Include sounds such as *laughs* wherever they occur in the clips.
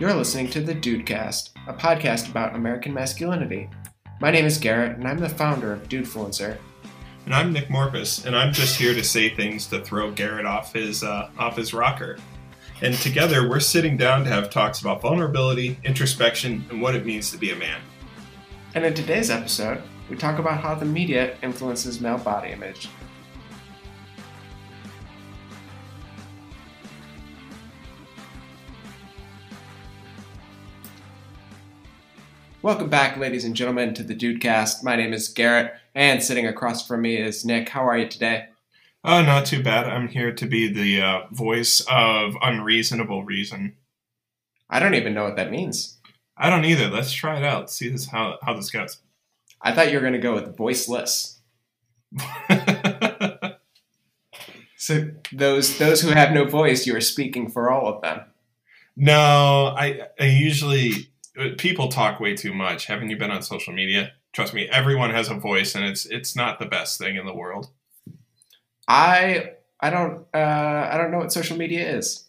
You're listening to the Dudecast, a podcast about American masculinity. My name is Garrett, and I'm the founder of Dudefluencer. And I'm Nick Morpus, and I'm just here to say things to throw Garrett off his uh, off his rocker. And together, we're sitting down to have talks about vulnerability, introspection, and what it means to be a man. And in today's episode, we talk about how the media influences male body image. Welcome back, ladies and gentlemen, to the Dudecast. My name is Garrett, and sitting across from me is Nick. How are you today? Oh, not too bad. I'm here to be the uh, voice of unreasonable reason. I don't even know what that means. I don't either. Let's try it out. See this how how this goes. I thought you were going to go with voiceless. *laughs* so those those who have no voice, you are speaking for all of them. no, I I usually people talk way too much. Haven't you been on social media? Trust me, everyone has a voice, and it's it's not the best thing in the world. I I don't uh, I don't know what social media is.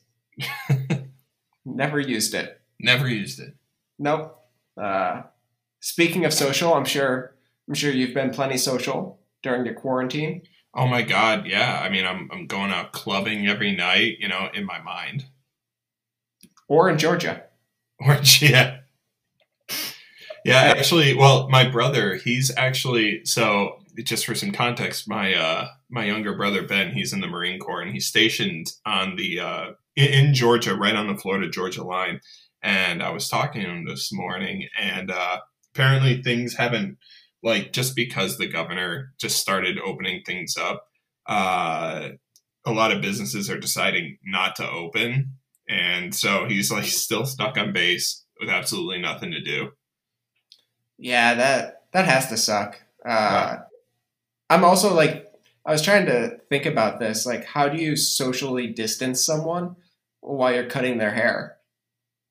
*laughs* Never used it. Never used it. Nope. Uh, speaking of social, I'm sure I'm sure you've been plenty social during your quarantine. Oh my god, yeah. I mean, I'm I'm going out clubbing every night, you know, in my mind. Or in Georgia. *laughs* Or yeah. Yeah, actually, well, my brother, he's actually so just for some context, my uh my younger brother Ben, he's in the Marine Corps and he's stationed on the uh in, Georgia, right on the Florida Georgia line. And I was talking to him this morning and uh apparently things haven't like just because the governor just started opening things up, uh a lot of businesses are deciding not to open. And so he's like still stuck on base with absolutely nothing to do. Yeah, that that has to suck. Uh, I'm also like, I was trying to think about this. Like, how do you socially distance someone while you're cutting their hair?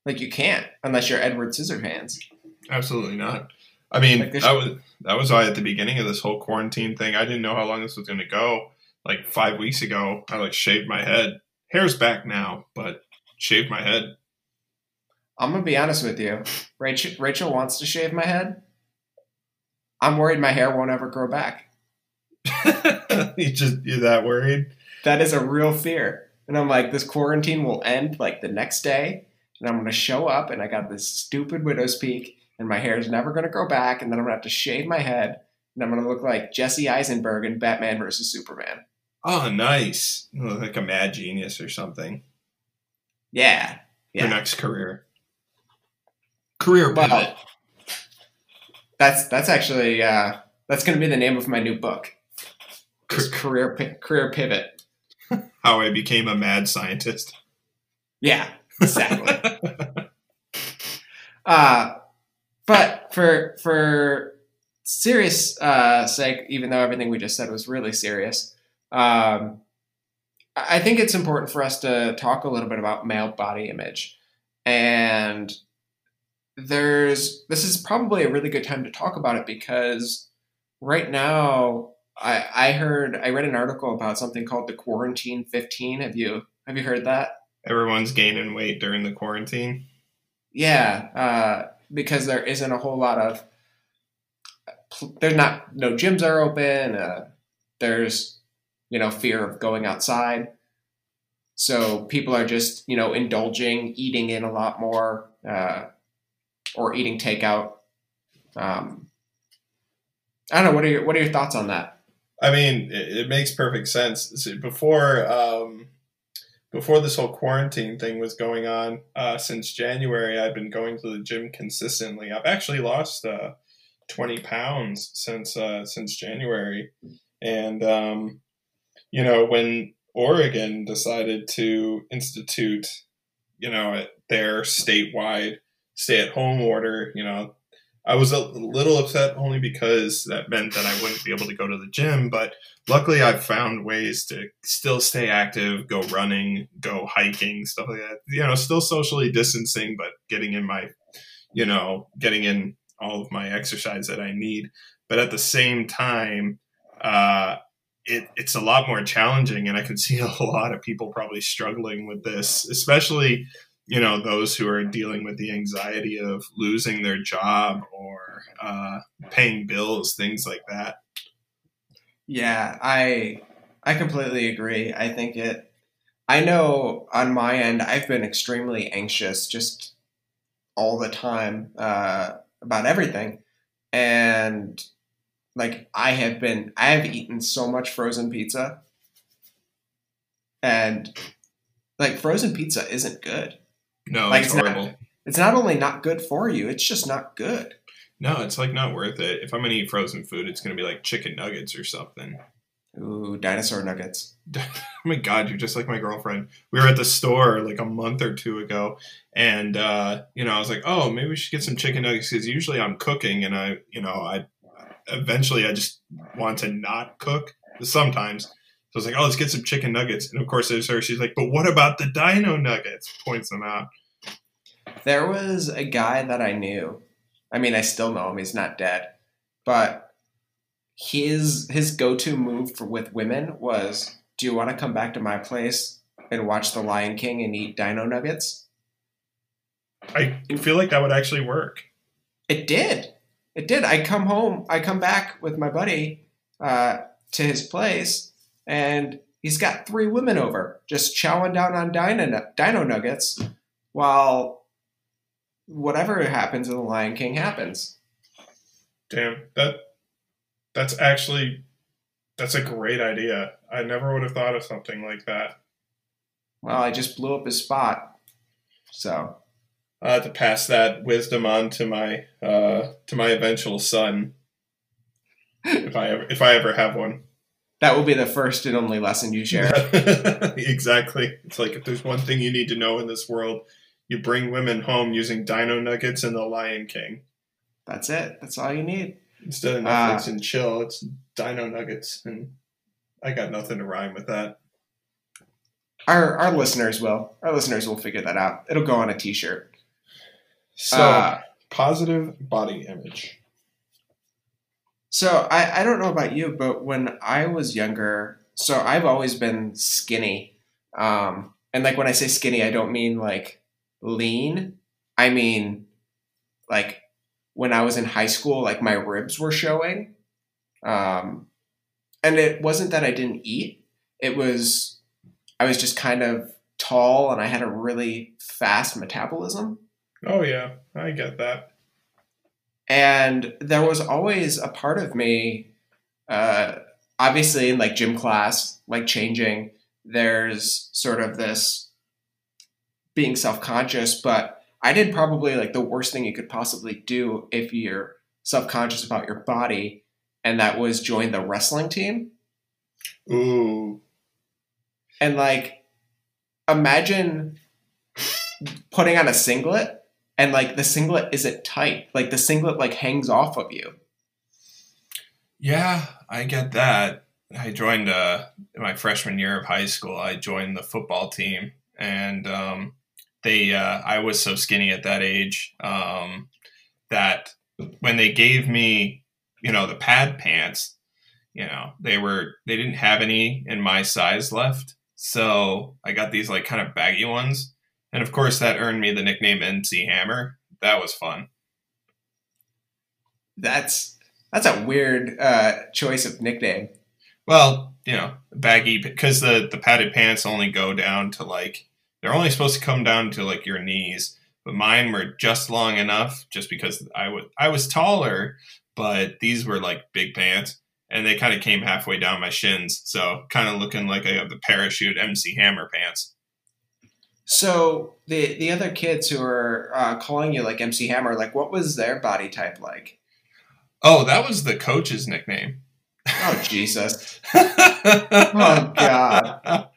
Like, you can't unless you're Edward Scissorhands. Absolutely not. I mean, Like that was that was why at the beginning of this whole quarantine thing, I didn't know how long this was going to go. Like five weeks ago, I like shaved my head. Hair's back now, but shaved my head. I'm gonna be honest with you. Rachel, Rachel wants to shave my head. I'm worried my hair won't ever grow back. *laughs* you just you're that worried? That is a real fear. And I'm like, this quarantine will end like the next day, and I'm gonna show up, and I got this stupid widow's peak, and my hair is never gonna grow back, and then I'm gonna have to shave my head, and I'm gonna look like Jesse Eisenberg in Batman versus Superman. Oh, nice. Like a mad genius or something. Yeah, Your next career. Career pivot. that's that's actually uh, that's gonna be the name of my new book. Career career pivot. *laughs* How I became a mad scientist. Yeah, exactly. *laughs* uh, but for for serious uh, sake, even though everything we just said was really serious, um, I think it's important for us to talk a little bit about male body image. And there's this is probably a really good time to talk about it because right now I, I heard I read an article about something called the quarantine 15. Have you have you heard that? Everyone's gaining weight during the quarantine. Yeah, uh, because there isn't a whole lot of. There's not no gyms are open. Uh, there's you know fear of going outside, so people are just you know indulging, eating in a lot more, uh, or eating takeout. Um, I don't know. What are your What are your thoughts on that? I mean, it, it makes perfect sense. Before um, before this whole quarantine thing was going on, uh, since January, I've been going to the gym consistently. I've actually lost uh, twenty pounds since uh, since January, and um, you know when Oregon decided to institute, you know, their statewide stay-at-home order, you know, I was a little upset only because that meant that I wouldn't be able to go to the gym, but luckily I've found ways to still stay active, go running, go hiking, stuff like that. You know, still socially distancing, but getting in my, you know, getting in all of my exercise that I need. But at the same time, uh, it, it's a lot more challenging, and I can see *laughs* a lot of people probably struggling with this, especially you know those who are dealing with the anxiety of losing their job or uh, paying bills, things like that. Yeah, I I completely agree. I think it. I know on my end, I've been extremely anxious just all the time uh, about everything, and like I have been, I have eaten so much frozen pizza, and like frozen pizza isn't good. No, Like, it's it's not- horrible. It's not only not good for you; it's just not good. No, it's like not worth it. If I'm gonna eat frozen food, it's gonna be like chicken nuggets or something. Ooh, dinosaur nuggets. *laughs* oh my god, you're just like my girlfriend. We were at the store like a month or two ago, and uh, you know, I was like, oh, maybe we should get some chicken nuggets because usually I'm cooking, and I, you know, I eventually I just want to not cook sometimes. So I was like, oh, let's get some chicken nuggets, and of course there's her. She's like, but what about the dino nuggets? Points them out. There was a guy that I knew. I mean, I still know him. He's not dead, but his his go to move for with women was, "Do you want to come back to my place and watch The Lion King and eat Dino Nuggets?" I feel like that would actually work. It did. It did. I come home. I come back with my buddy uh, to his place, and he's got three women over, just chowing down on Dino, Dino Nuggets, while whatever happens in The Lion King happens. Damn, that that's actually that's a great idea. I never would have thought of something like that. Well, I just blew up his spot. So I have to pass that wisdom on to my uh, to my eventual son, *laughs* if I ever if I ever have one. that will be the first and only lesson you share. *laughs* exactly. It's like if there's one thing you need to know in this world, you bring women home using Dino Nuggets and The Lion King That's it. That's all you need. instead of. Netflix and chill. It's Dino Nuggets, and I got nothing to rhyme with that. Our our listeners will. Our listeners will figure that out. It'll go on a T-shirt. So Uh, positive body image. So I, I don't know about you, but when I was younger, so I've always been skinny. Um, and like when I say skinny, I don't mean like lean. I mean like when I was in high school, like my ribs were showing. Um, and it wasn't that I didn't eat. It was I was just kind of tall and I had a really fast metabolism. Oh yeah, I get that. and there was always a part of me uh, obviously in like gym class like changing there's sort of this being self-conscious but i did probably like the worst thing you could possibly do if you're self-conscious about your body and that was join the wrestling team Ooh, and like imagine putting on a singlet and like the singlet isn't tight like the singlet like hangs off of you yeah, I get that. I joined uh, in my freshman year of high school. I joined the football team, and um, they uh, I was so skinny at that age um, that when they gave me, you know, the pad pants, you know, they were they didn't have any in my size left, so I got these like kind of baggy ones, and of course that earned me the nickname MC Hammer. That was fun. That's that's a weird uh, choice of nickname. Well, you know, baggy because the the padded pants only go down to like they're only supposed to come down to like your knees, but mine were just long enough just because I was I was taller, but these were like big pants and they kind of came halfway down my shins, so kind of looking like I have the parachute MC Hammer pants. So the the other kids who were uh, calling you like MC Hammer, like what was their body type like? Oh, that was the coach's nickname. Oh Jesus! *laughs* Oh, God.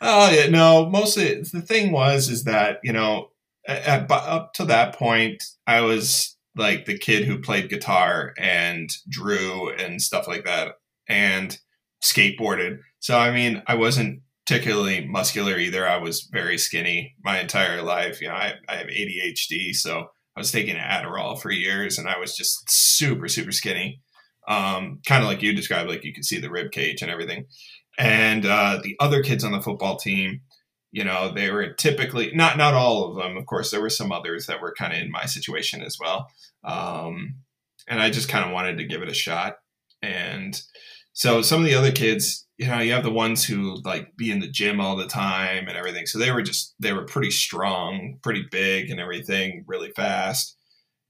oh yeah, no. Mostly the thing was is that you know at, up to that point I was like the kid who played guitar and drew and stuff like that and skateboarded. So I mean I wasn't particularly muscular either. I was very skinny my entire life. You know I, I have ADHD, so I was taking Adderall for years and I was just super super skinny um, kind of like you described, like you could see the rib cage and everything. And uh, the other kids on the football team, you know, they were typically not not all of them. Of course, there were some others that were kind of in my situation as well. Um, and I just kind of wanted to give it a shot. And so some of the other kids, you know, you have the ones who like be in the gym all the time and everything. So they were just they were pretty strong, pretty big and everything, really fast.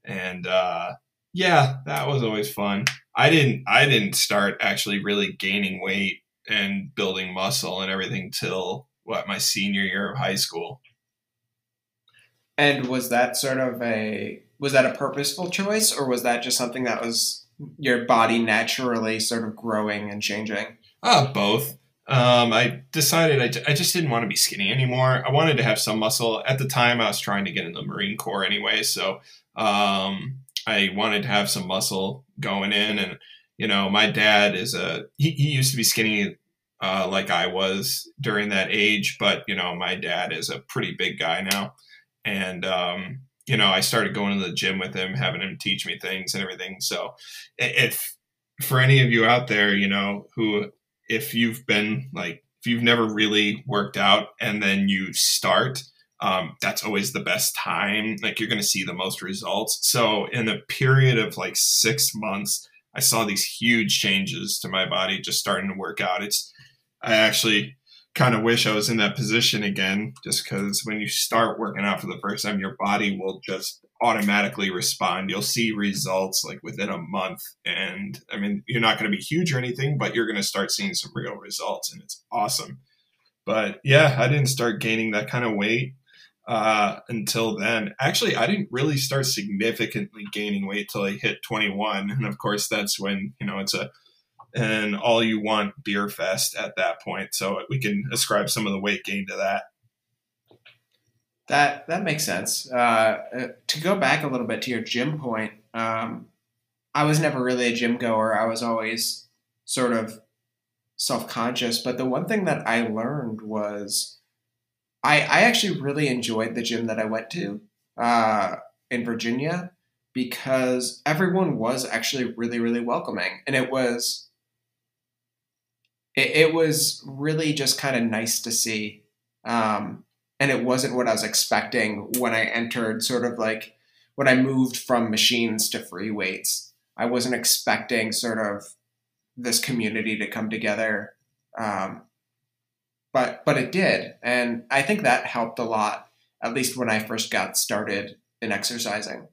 And uh yeah, that was always fun. I didn't I didn't start actually really gaining weight and building muscle and everything till what my senior year of high school. And was that sort of a was that a purposeful choice or was that just something that was your body naturally sort of growing and changing? Uh, both. Um, I decided I, I just didn't want to be skinny anymore. I wanted to have some muscle. At the time, I was trying to get in the Marine Corps anyway, so um, I wanted to have some muscle going in. And you know, my dad is a he, he used to be skinny uh, like I was during that age. But you know, my dad is a pretty big guy now, and um, you know, I started going to the gym with him, having him teach me things and everything. So, if for any of you out there, you know, who if you've been like if you've never really worked out and then you start. Um, that's always the best time. Like you're going to see the most results. So in a period of like six months, I saw these huge changes to my body just starting to work out. It's I actually kind of wish I was in that position again, just because when you start working out for the first time, your body will just automatically respond. You'll see results like within a month. And I mean, you're not going to be huge or anything, but you're going to start seeing some real results, and it's awesome. But yeah, I didn't start gaining that kind of weight uh, until then. Actually, I didn't really start significantly gaining weight till I hit 21. And of course, that's when, you know, it's a an all you want beer fest at that point. So we can ascribe some of the weight gain to that. That that makes sense. Uh, to go back a little bit to your gym point, um, I was never really a gym goer. I was always sort of self conscious. But the one thing that I learned was I I actually really enjoyed the gym that I went to uh, in Virginia because everyone was actually really really welcoming, and it was it, it was really just kind of nice to see. Um, and it wasn't what I was expecting when I entered sort of like when I moved from machines to free weights. I wasn't expecting sort of this community to come together. Um, but but it did. And I think that helped a lot, at least when I first got started in exercising.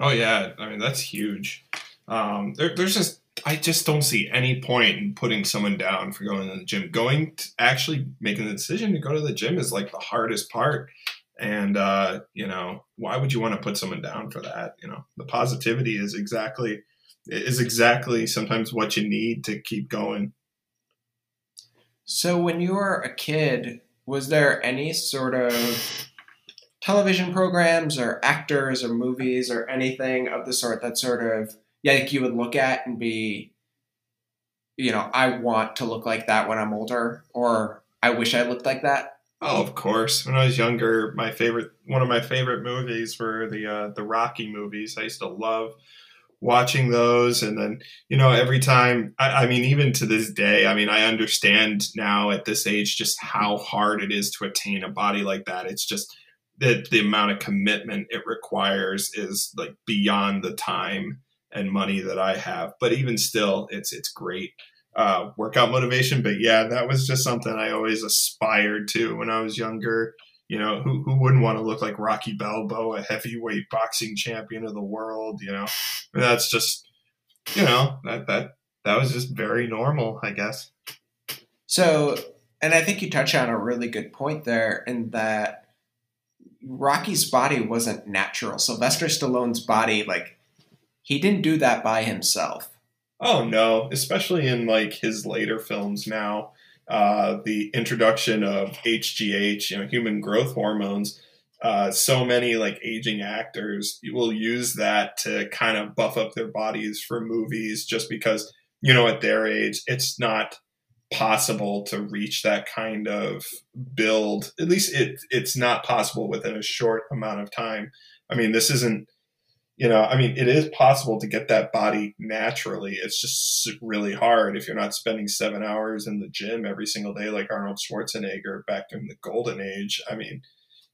Oh yeah, I mean that's huge. Um, there, there's just I just don't see any point in putting someone down for going to the gym. Going to actually making the decision to go to the gym is like the hardest part. And uh, you know, why would you want to put someone down for that? You know, the positivity is exactly is exactly sometimes what you need to keep going. So when you were a kid, was there any sort of television programs or actors or movies or anything of the sort that sort of yeah, like you would look at and be, you know, I want to look like that when I'm older, or I wish I looked like that. Oh, of course. When I was younger, my favorite one of my favorite movies were the uh, the Rocky movies. I used to love watching those, and then you know every time. I, I mean, even to this day, I mean, I understand now at this age just how hard it is to attain a body like that. It's just that the amount of commitment it requires is like beyond the time and money that I have. But even still, it's it's great uh, workout motivation. But yeah, that was just something I always aspired to when I was younger. You know, who who wouldn't want to look like Rocky Balboa, a heavyweight boxing champion of the world? You know, and that's just you know that that that was just very normal, I guess. So, and I think you touch on a really good point there in that Rocky's body wasn't natural. Sylvester Stallone's body, like he didn't do that by himself. Oh no, especially in like his later films now. Uh, the introduction of HGH, you know, human growth hormones. Uh, so many like aging actors will use that to kind of buff up their bodies for movies just because you know at their age it's not possible to reach that kind of build at least it it's not possible within a short amount of time i mean this isn't you know, I mean, it is possible to get that body naturally. It's just really hard if you're not spending seven hours in the gym every single day, like Arnold Schwarzenegger back in the golden age. I mean,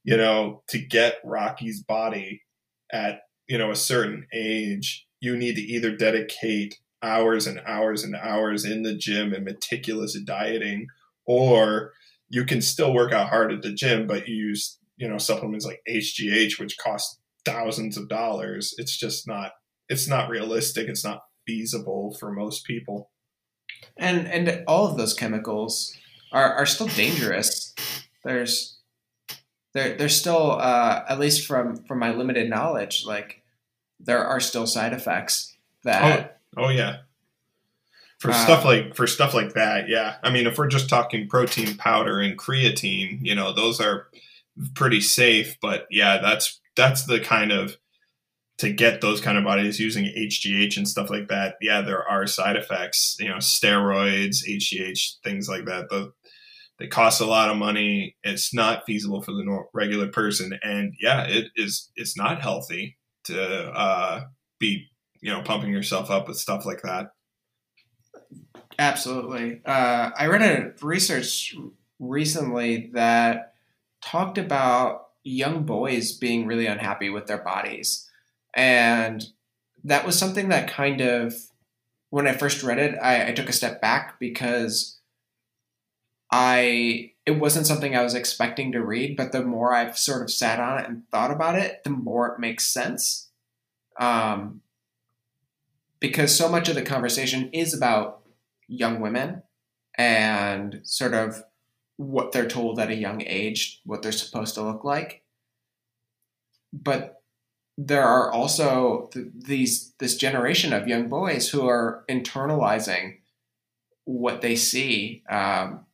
you know, to get Rocky's body at, you know, a certain age, you need to either dedicate hours and hours and hours in the gym and meticulous dieting, or you can still work out hard at the gym, but you use, you know, supplements like HGH, which cost thousands of dollars. It's just not it's not realistic. It's not feasible for most people. And and all of those chemicals are, are still dangerous. There's there there's still uh, at least from from my limited knowledge, like there are still side effects that Oh, oh yeah. For uh, stuff like for stuff like that, yeah. I mean, if we're just talking protein powder and creatine, you know, those are pretty safe. But yeah, that's that's the kind of to get those kind of bodies using HGH and stuff like that. Yeah, there are side effects. You know, steroids, HGH, things like that. The, they cost a lot of money. It's not feasible for the regular person, and yeah, it is. It's not healthy to uh, be you know pumping yourself up with stuff like that. Absolutely. Uh, I read a research recently that talked about young boys being really unhappy with their bodies. And that was something that kind of, when I first read it, I, I took a step back because I it wasn't something I was expecting to read, but the more I've sort of sat on it and thought about it, the more it makes sense. Um, because so much of the conversation is about young women and sort of what they're told at a young age, what they're supposed to look like. But there are also th- these this generation of young boys who are internalizing what they see. Um,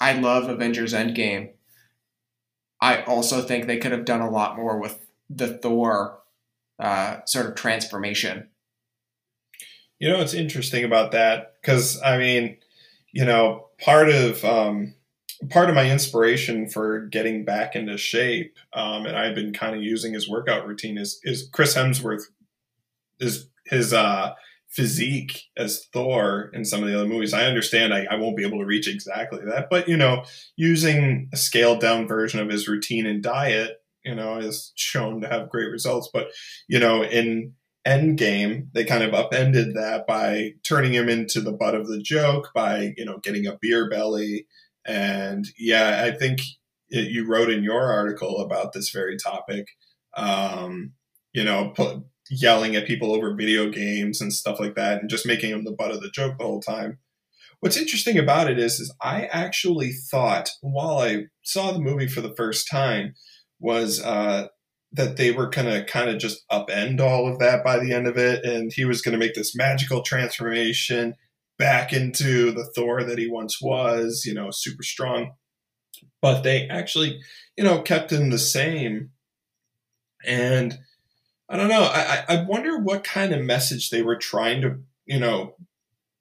I love Avengers Endgame. I also think they could have done a lot more with the Thor uh, sort of transformation. You know it's interesting about that? Because I mean, you know, part of um, part of my inspiration for getting back into shape, um, and I've been kind of using his workout routine is is Chris Hemsworth is his uh, physique as Thor in some of the other movies. I understand I, I won't be able to reach exactly that, but you know, using a scaled down version of his routine and diet, you know, is shown to have great results. But you know, in Endgame, they kind of upended that by turning him into the butt of the joke by, you know, getting a beer belly. And yeah, I think it, you wrote in your article about this very topic, um, you know, yelling at people over video games and stuff like that and just making him the butt of the joke the whole time. What's interesting about it is, is I actually thought while I saw the movie for the first time was uh, that they were going to kind of just upend all of that by the end of it. And he was going to make this magical transformation back into the Thor that he once was, you know, super strong. But they actually, you know, kept him the same. And I don't know. I, I wonder what kind of message they were trying to, you know,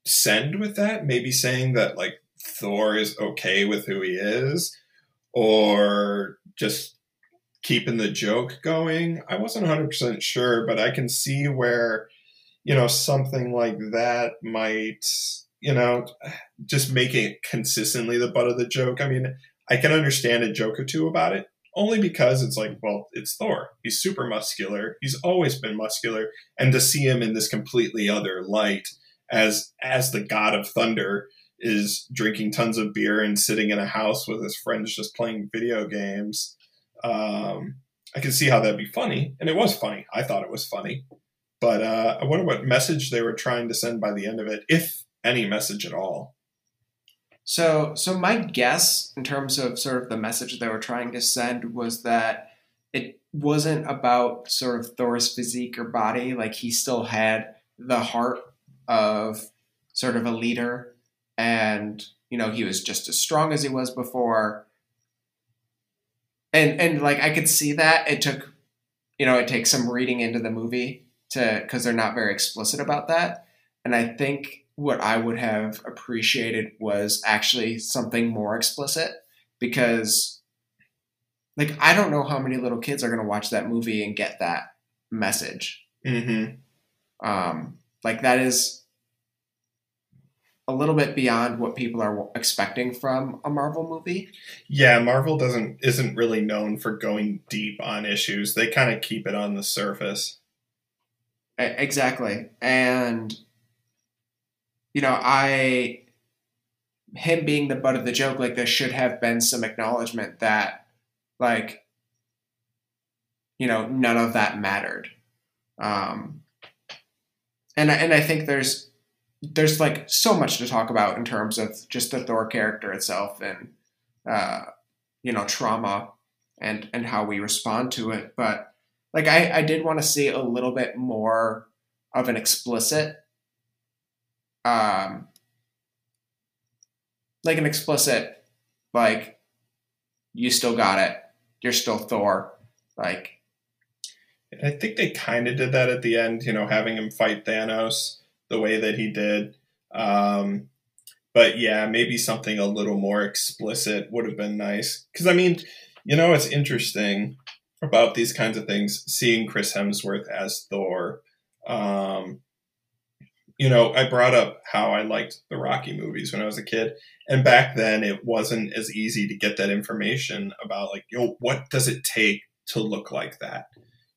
send with that. Maybe saying that, like, Thor is okay with who he is, or just keeping the joke going. I wasn't 100% sure, but I can see where, you know, something like that might, you know, just making it consistently the butt of the joke. I mean, I can understand a joke or two about it, only because it's like, well, it's Thor. He's super muscular. He's always been muscular. And to see him in this completely other light as as the god of thunder is drinking tons of beer and sitting in a house with his friends just playing video games um, I can see how that'd be funny, and it was funny. I thought it was funny, but uh, I wonder what message they were trying to send by the end of it, if any message at all. So, so my guess in terms of sort of the message they were trying to send was that it wasn't about sort of Thor's physique or body. Like he still had the heart of sort of a leader, and you know he was just as strong as he was before and and like I could see that it took, you know, it takes some reading into the movie to because they're not very explicit about that, and I think what I would have appreciated was actually something more explicit because like I don't know how many little kids are going to watch that movie and get that. message. Mm-hmm. Um, like that is a little bit beyond what people are expecting from a Marvel movie. Yeah, Marvel doesn't isn't really known for going deep on issues. They kind of keep it on the surface. Exactly. And you know, I him being the butt of the joke, like there should have been some acknowledgement that like you know, none of that mattered. Um and I, and I think there's there's like so much to talk about in terms of just the Thor character itself and uh, you know trauma and and how we respond to it. But like I, I did want to see a little bit more of an explicit um like an explicit like you still got it. You're still thor. Like i think they kind of did that at the end you know having him fight thanos the way that he did. Um, but yeah, maybe something a little more explicit would have been nice. Because I mean, you know, it's interesting about these kinds of things. Seeing Chris Hemsworth as Thor. Um, you know, I brought up how I liked the Rocky movies when I was a kid, and back then it wasn't as easy to get that information about like, yo, what does it take to look like that,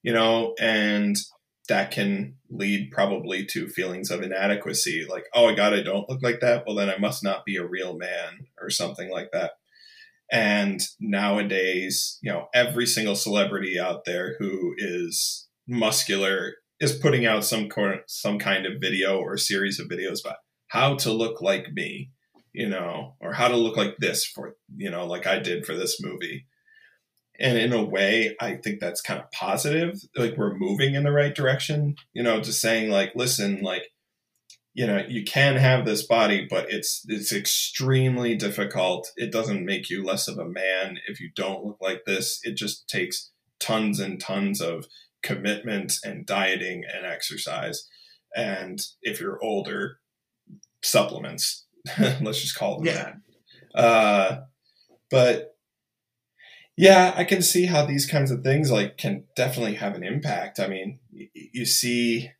you know, and that can lead probably to feelings of inadequacy like oh god i don't look like that? Well then i must not be a real man or something like that. And nowadays you know every single celebrity out there who is muscular is putting out some some kind of video or series of videos about how to look like me you know or how to look like this for you know like i did for this movie and in a way i think that's kind of positive like we're moving in the right direction you know just saying like listen like you know you can have this body but it's it's extremely difficult. It doesn't make you less of a man if you don't look like this. It just takes tons and tons of commitment and dieting and exercise. And if you're older supplements. *laughs* Let's just call them yeah. that. Uh, but yeah, I can see how these kinds of things like can definitely have an impact. I mean, you see,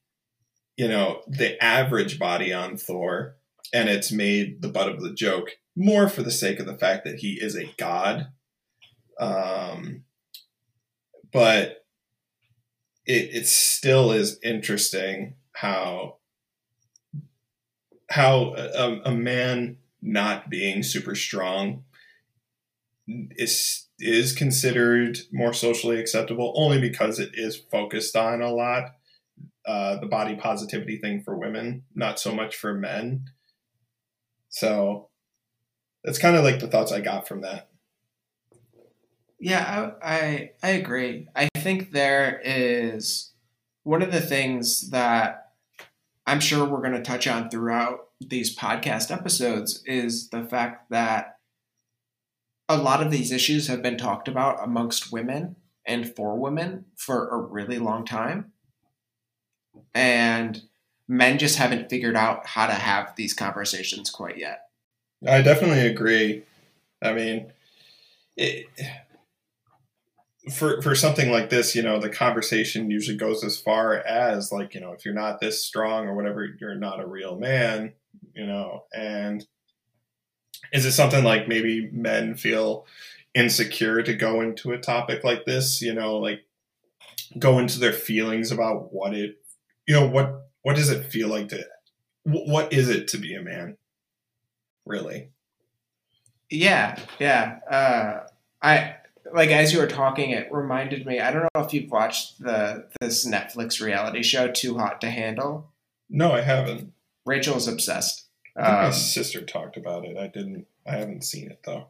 you know, the average body on Thor, and it's made the butt of the joke more for the sake of the fact that he is a god. Um, but it it still is interesting how how a, a man not being super strong is is considered more socially acceptable only because it is focused on a lot uh, the body positivity thing for women, not so much for men. So that's kind of like the thoughts I got from that. Yeah, I, I, I agree. I think there is one of the things that I'm sure we're going to touch on throughout these podcast episodes is the fact that a lot of these issues have been talked about amongst women and for women for a really long time. And men just haven't figured out how to have these conversations quite yet. I definitely agree. I mean, it, for for something like this, you know, the conversation usually goes as far as like, you know, if you're not this strong or whatever, you're not a real man, you know, and is it something like maybe men feel insecure to go into a topic like this? You know, like go into their feelings about what it, you know, what what does it feel like to, what is it to be a man, really? Yeah, yeah. Uh, I like as you were talking, it reminded me. I don't know if you've watched the this Netflix reality show, Too Hot to Handle. No, I haven't. Rachel's obsessed. Um, my sister talked about it. I didn't. I haven't seen it though.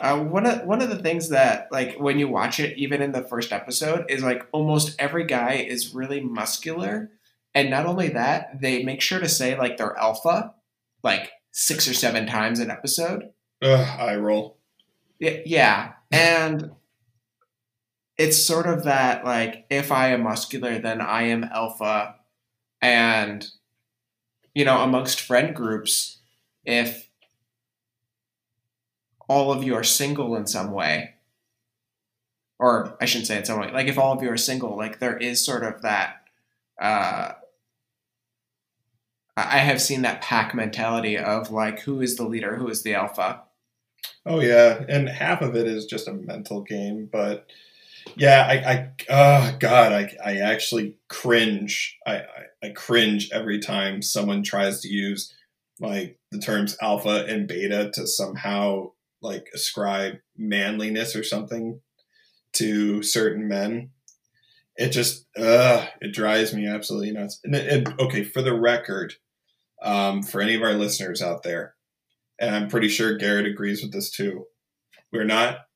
Uh, one of one of the things that like when you watch it, even in the first episode, is like almost every guy is really muscular, and not only that, they make sure to say like they're alpha, like six or seven times an episode. Ugh, I roll. Yeah, yeah, and it's sort of that like if I am muscular, then I am alpha, and you know, amongst friend groups, if all of you are single in some way, or I shouldn't say in some way. Like if all of you are single, like there is sort of that. Uh, I have seen that pack mentality of like who is the leader, who is the alpha. Oh yeah, and half of it is just a mental game, but yeah, I, I oh god, I, I actually cringe. I, I, I cringe every time someone tries to use like the terms alpha and beta to somehow like ascribe manliness or something to certain men. It just uh it drives me absolutely nuts. And, okay, for the record, um, for any of our listeners out there, and I'm pretty sure Garrett agrees with this too. We're not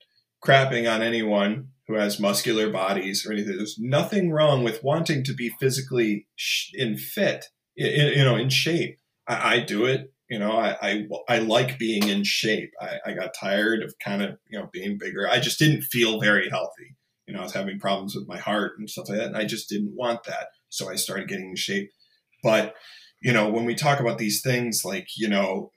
crapping on anyone who has muscular bodies or anything. There's nothing wrong with wanting to be physically in fit, in, you know, in shape. I, I do it. You know, I, I, I like being in shape. I, I got tired of kind of you know being bigger. I just didn't feel very healthy. You know, I was having problems with my heart and stuff like that, and I just didn't want that. So I started getting in shape. But you know, when we talk about these things like you know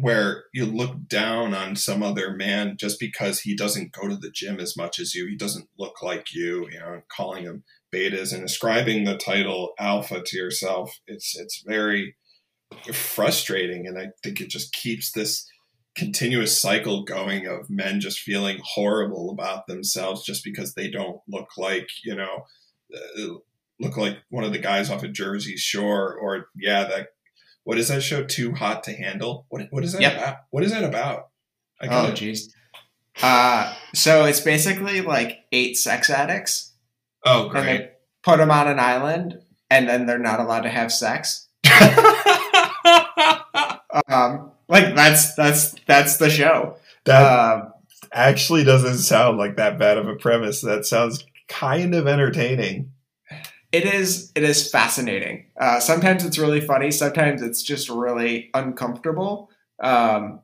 where you look down on some other man just because he doesn't go to the gym as much as you, he doesn't look like you, you know, calling him betas and ascribing the title alpha to yourself. It's it's very frustrating and I think it just keeps this continuous cycle going of men just feeling horrible about themselves just because they don't look like, you know, uh, look like one of the guys off of Jersey Shore or yeah, that what is that show? Too hot to handle. What what is that yep. about? What is that about? oh jeez. Uh, so it's basically like eight sex addicts. Oh, great. And they put them on an island, and then they're not allowed to have sex. *laughs* um, like that's that's that's the show. That um, actually doesn't sound like that bad of a premise. That sounds kind of entertaining it is it is fascinating. Uh, sometimes it's really funny. Sometimes it's just really uncomfortable. Um,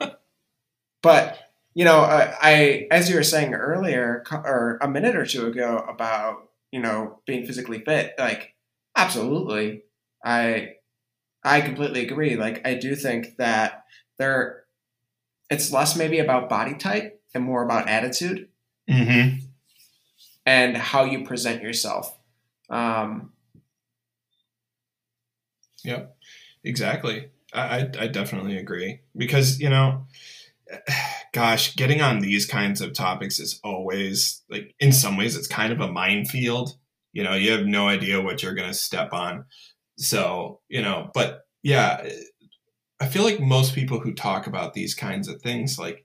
*laughs* but you know, I, I, as you were saying earlier, or a minute or two ago about you know being physically fit, like absolutely, I I completely agree. Like I do think that there, it's less maybe about body type and more about attitude mm-hmm. and how you present yourself um, yep, exactly. I, I, definitely agree because you know, *sighs* gosh, getting on these kinds of topics is always like in some ways it's kind of a minefield. You know, you have no idea what you're going to step on. So you know, but yeah, I feel like most people who talk about these kinds of things, like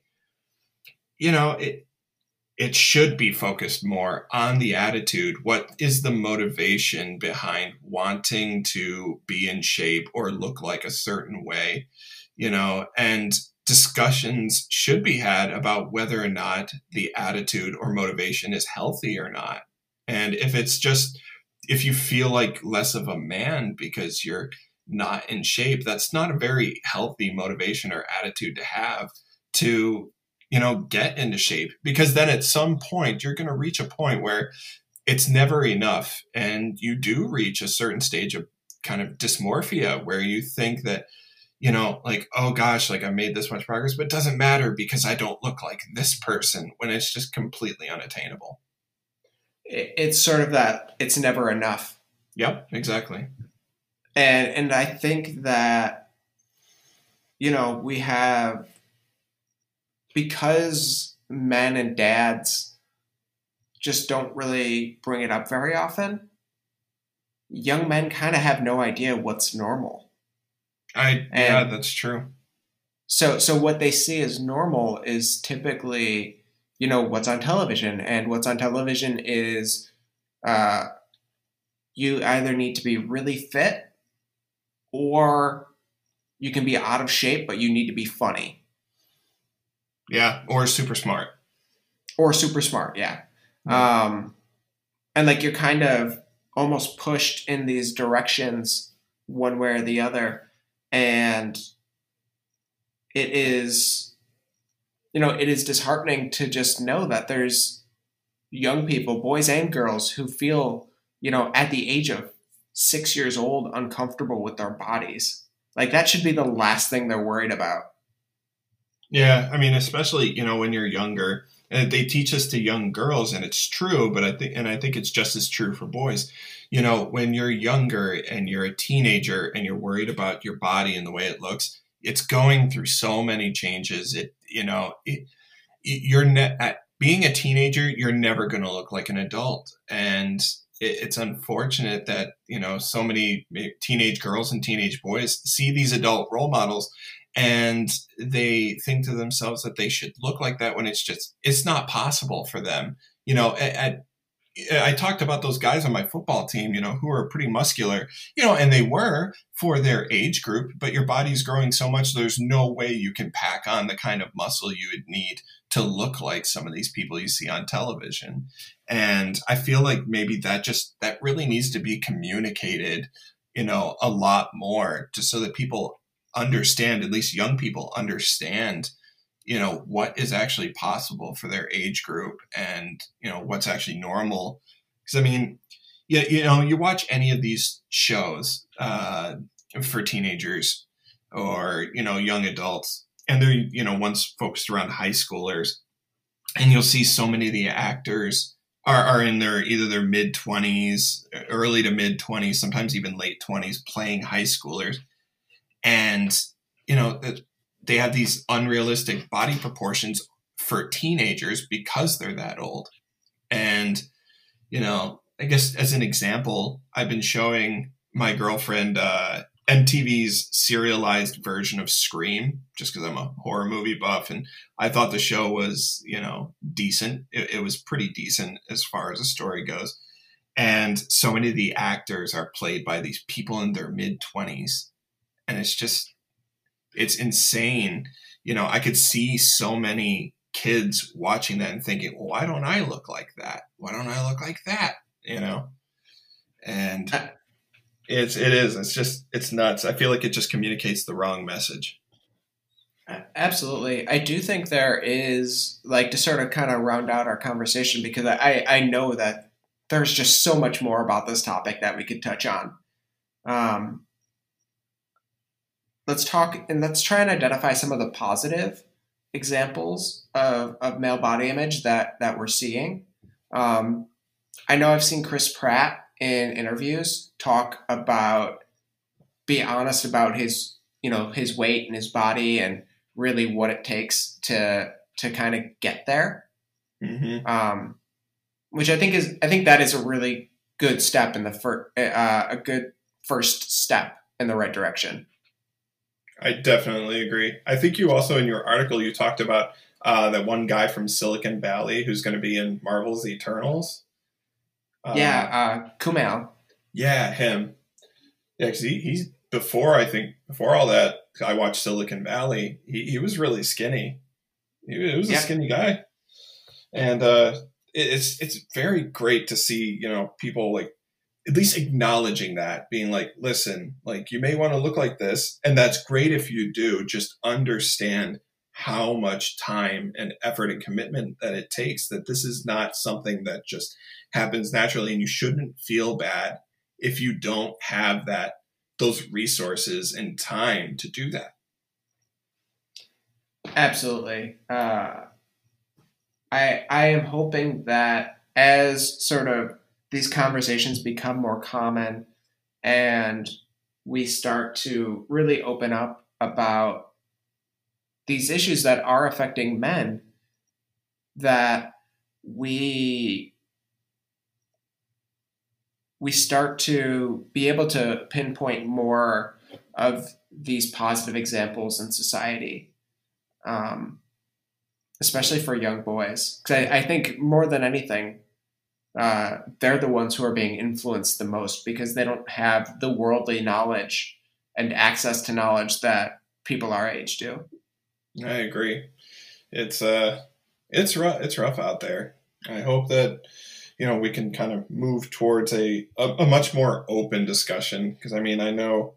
you know, it it should be focused more on the attitude. What is the motivation behind wanting to be in shape or look like a certain way? You know, and discussions should be had about whether or not the attitude or motivation is healthy or not. And if it's just, if you feel like less of a man because you're not in shape, that's not a very healthy motivation or attitude to have to you know, get into shape because then at some point you're going to reach a point where it's never enough. And you do reach a certain stage of kind of dysmorphia where you think that, you know, like, oh gosh, like I made this much progress, but it doesn't matter because I don't look like this person when it's just completely unattainable. It's sort of that it's never enough. Yep, exactly. And and I think that you know, we have because men and dads just don't really bring it up very often, young men kind of have no idea what's normal. I and yeah, that's true. So so what they see as normal is typically, you know, what's on television, and what's on television is, uh, you either need to be really fit, or you can be out of shape, but you need to be funny. Yeah, or super smart. Or super smart, yeah. Um, and like you're kind of almost pushed in these directions one way or the other. And it is, you know, it is disheartening to just know that there's young people, boys and girls, who feel, you know, at the age of six years old, uncomfortable with their bodies. Like that should be the last thing they're worried about. Yeah, I mean, especially you know when you're younger, and they teach us to young girls and it's true but i think and i think it's just as true for boys. You know when you're younger and you're a teenager and you're worried about your body and the way it looks it's going through so many changes. It you know it, you're ne- at being a teenager you're never going to look like an adult. And it, it's unfortunate that you know so many eh, teenage girls and teenage boys see these adult role models and they think to themselves that they should look like that when it's just it's not possible for them you know at, at I talked about those guys on my football team, you know, who are pretty muscular, you know, and they were for their age group, but your body's growing so much, there's no way you can pack on the kind of muscle you would need to look like some of these people you see on television. And I feel like maybe that just, that really needs to be communicated, you know, a lot more just so that people understand, at least young people understand, you know, what is actually possible for their age group and, you know, what's actually normal. Because I mean, yeah, you know, you watch any of these shows uh, for teenagers or, you know, young adults, and they're, you know, once focused around high schoolers. And you'll see so many of the actors are, are in their either their mid 20s, early to mid 20s, sometimes even late 20s, playing high schoolers and you know they have these unrealistic body proportions for teenagers because they're that old. And you know i guess as an example i've been showing my girlfriend uh, mtv's serialized version of scream just because i'm a horror movie buff and i thought the show was you know decent. It, it was pretty decent as far as the story goes. And so many of the actors are played by these people in their mid 20s and it's just it's insane. You know i could see so many kids watching that and thinking well, why don't i look like that? Why don't i look like that? You know? And it's it is it's just it's nuts. I feel like it just communicates the wrong message. Absolutely. I do think there is like to sort of kind of round out our conversation because i i know that there's just so much more about this topic that we could touch on. Um let's talk and let's try and identify some of the positive examples of, of male body image that that we're seeing. Um, I know I've seen Chris Pratt in interviews talk about be honest about his you know his weight and his body and really what it takes to to kind of get there. Mm-hmm. Um, which I think is I think that is a really good step in the first uh, a good first step in the right direction. I definitely agree. I think you also in your article you talked about uh, that one guy from Silicon Valley who's going to be in Marvel's Eternals. Uh, yeah, uh, Kumail. Yeah, him. Yeah, because he, he's before I think before all that I watched Silicon Valley. He, he was really skinny. He, he was yeah. a skinny guy, and uh, it, it's it's very great to see you know people like at least acknowledging that, being like, listen, like you may want to look like this, and that's great if you do. Just understand how much time and effort and commitment that it takes. That this is not something that just happens naturally, and you shouldn't feel bad if you don't have that those resources and time to do that. Absolutely. Uh, I I am hoping that as sort of these conversations become more common and we start to really open up about these issues that are affecting men that we we start to be able to pinpoint more of these positive examples in society um, especially for young boys. Because I, I think more than anything uh, they're the ones who are being influenced the most because they don't have the worldly knowledge and access to knowledge that people our age do. I agree. It's uh, it's rough. It's rough out there. I hope that you know we can kind of move towards a a, a much more open discussion because I mean I know,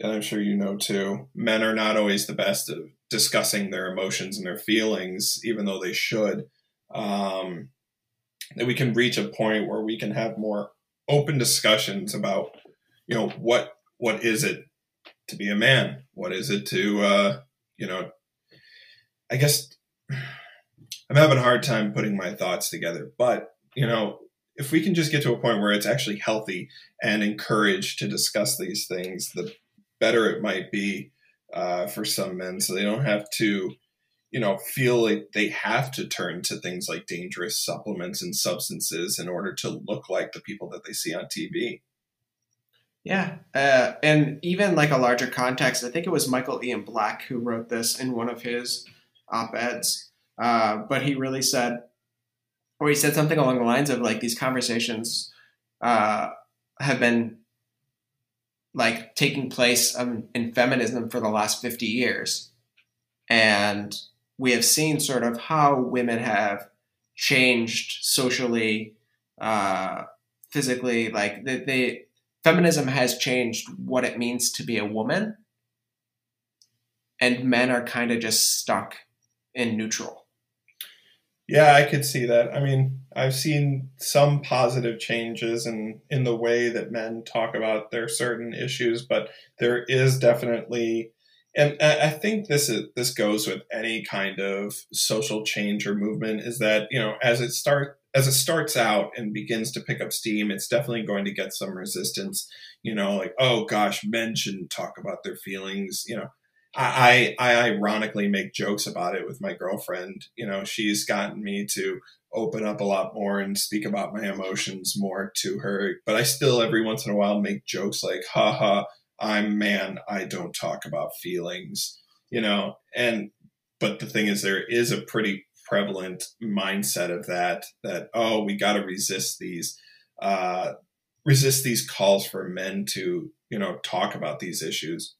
and I'm sure you know too, men are not always the best at discussing their emotions and their feelings, even though they should. Um, that we can reach a point where we can have more open discussions about you know what what is it to be a man what is it to uh you know i guess I'm having a hard time putting my thoughts together. But, you know, if we can just get to a point where it's actually healthy and encouraged to discuss these things, the better it might be uh, for some men so they don't have to you know feel like they have to turn to things like dangerous supplements and substances in order to look like the people that they see on tv yeah uh, and even like a larger context i think it was michael ian black who wrote this in one of his op-eds uh, but he really said or he said something along the lines of like these conversations uh, have been like taking place um, in feminism for the last 50 years. And we have seen sort of how women have changed socially uh, physically like they, they feminism has changed what it means to be a woman and men are kind of just stuck in neutral yeah, I could see that. I mean, I've seen some positive changes in in the way that men talk about their certain issues, but there is definitely and I think this is this goes with any kind of social change or movement is that, you know, as it start as it starts out and begins to pick up steam, it's definitely going to get some resistance, you know, like, oh gosh, men shouldn't talk about their feelings, you know I, I ironically make jokes about it with my girlfriend. You know, she's gotten me to open up a lot more and speak about my emotions more to her. But I still every once in a while make jokes like, haha, I'm man, I don't talk about feelings, you know. And but the thing is there is a pretty prevalent mindset of that that, oh, we gotta resist these uh resist these calls for men to, you know, talk about these issues.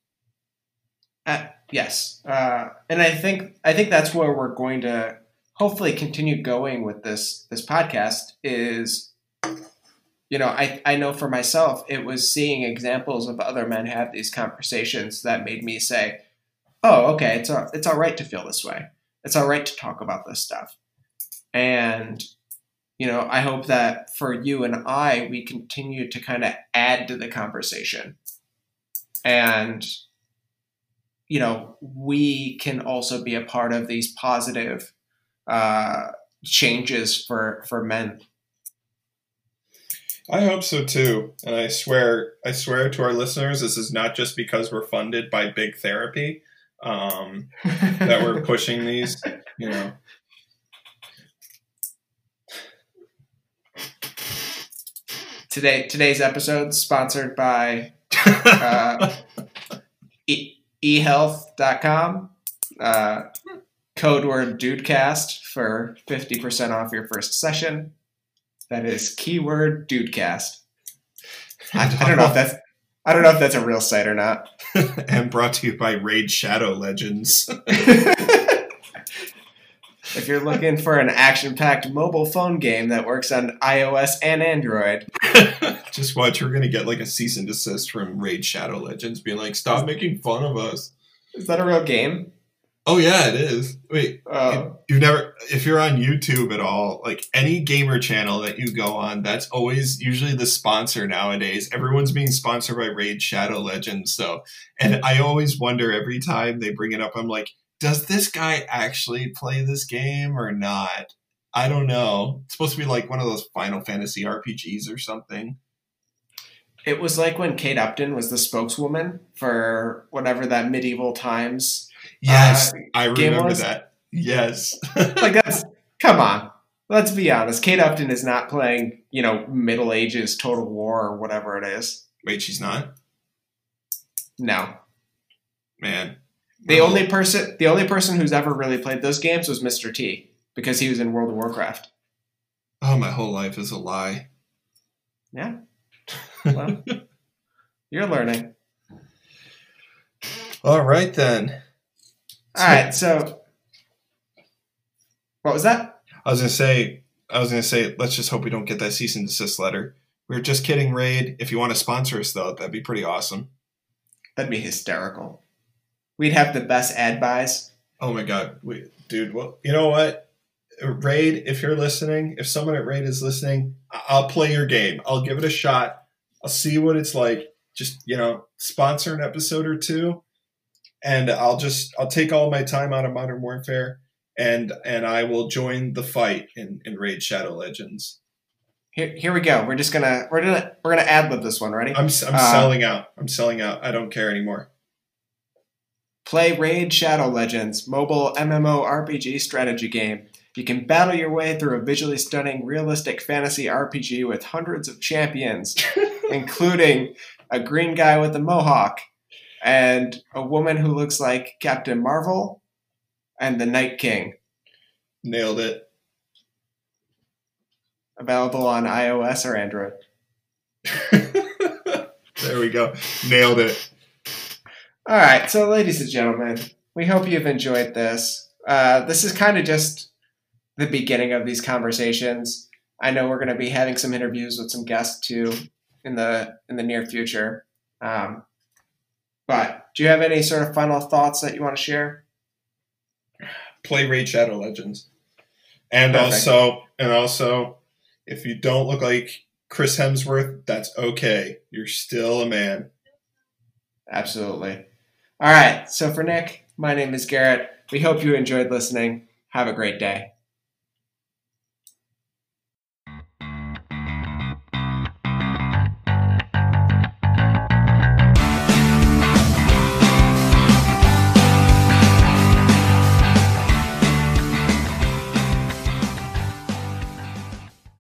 Uh, yes, uh, and I think I think that's where we're going to hopefully continue going with this this podcast. Is you know I I know for myself it was seeing examples of other men have these conversations that made me say, oh okay, it's all, it's all right to feel this way. It's all right to talk about this stuff, and you know I hope that for you and I we continue to kind of add to the conversation and you know, we can also be a part of these positive uh, changes for for men. I hope so too, and I swear, I swear to our listeners, this is not just because we're funded by Big Therapy um, that we're *laughs* pushing these. You know, today today's episode sponsored by *laughs* uh, ehealth.com. Uh, code word dudecast for 50% off your first session. That is keyword dudecast. I, I don't know if that's I don't know if that's a real site or not. *laughs* and brought to you by Raid Shadow Legends. *laughs* if you're looking for an action-packed mobile phone game that works on iOS and Android, *laughs* just watch. We're gonna get like a cease and desist from Raid Shadow Legends, being like, "Stop making fun of us." Is that a real game? Oh yeah, it is. Wait, Oh. you've never if you're on YouTube at all, like any gamer channel that you go on, that's always usually the sponsor nowadays. Everyone's being sponsored by Raid Shadow Legends, so and I always wonder every time they bring it up, I'm like, does this guy actually play this game or not? I don't know. It's supposed to be like one of those Final Fantasy RPGs or something. It was like when Kate Upton was the spokeswoman for whatever that medieval times. Yes, Uh, I remember was? that. Yes. *laughs* Like that's come on. Let's be honest. Kate Upton is not playing, you know, Middle Ages Total War or whatever it is. Wait, she's not? No. Man. The only person the only person who's ever really played those games was Mr. T because he was in World of Warcraft. Oh, my whole life is a lie. Yeah. *laughs* Well, you're learning. All right then. All right, so what was that? I was gonna say, I was gonna say, let's just hope we don't get that cease and desist letter. We are just kidding, Raid. If you want to sponsor us, though, that'd be pretty awesome. That'd be hysterical. We'd have the best ad buys. Oh my god, we, dude. Well, you know what, Raid. If you're listening, if someone at Raid is listening, I'll play your game. I'll give it a shot. I'll see what it's like. Just you know, sponsor an episode or two, and I'll just I'll take all my time out of Modern Warfare, and and I will join the fight in, in Raid Shadow Legends. Here, here we go. We're just gonna we're gonna we're gonna ad lib this one. Ready? I'm I'm Uh, selling out. I'm selling out. I don't care anymore. Play Raid Shadow Legends, mobile MMORPG strategy game. You can battle your way through a visually stunning, realistic fantasy RPG with hundreds of champions, *laughs* including a green guy with a mohawk, and a woman who looks like Captain Marvel, and the Night King. Nailed it. Available on iOS or Android. *laughs* there we go. Nailed it. All right, so ladies and gentlemen, we hope you've enjoyed this. Uh, this is kind of just the beginning of these conversations. I know we're going to be having some interviews with some guests too in the in the near future. Um, but do you have any sort of final thoughts that you want to share? Play Raid Shadow Legends. And Perfect. also and also if you don't look like Chris Hemsworth, that's okay. You're still a man. Absolutely. All right, so for Nick, my name is Garrett. We hope you enjoyed listening. Have a great day.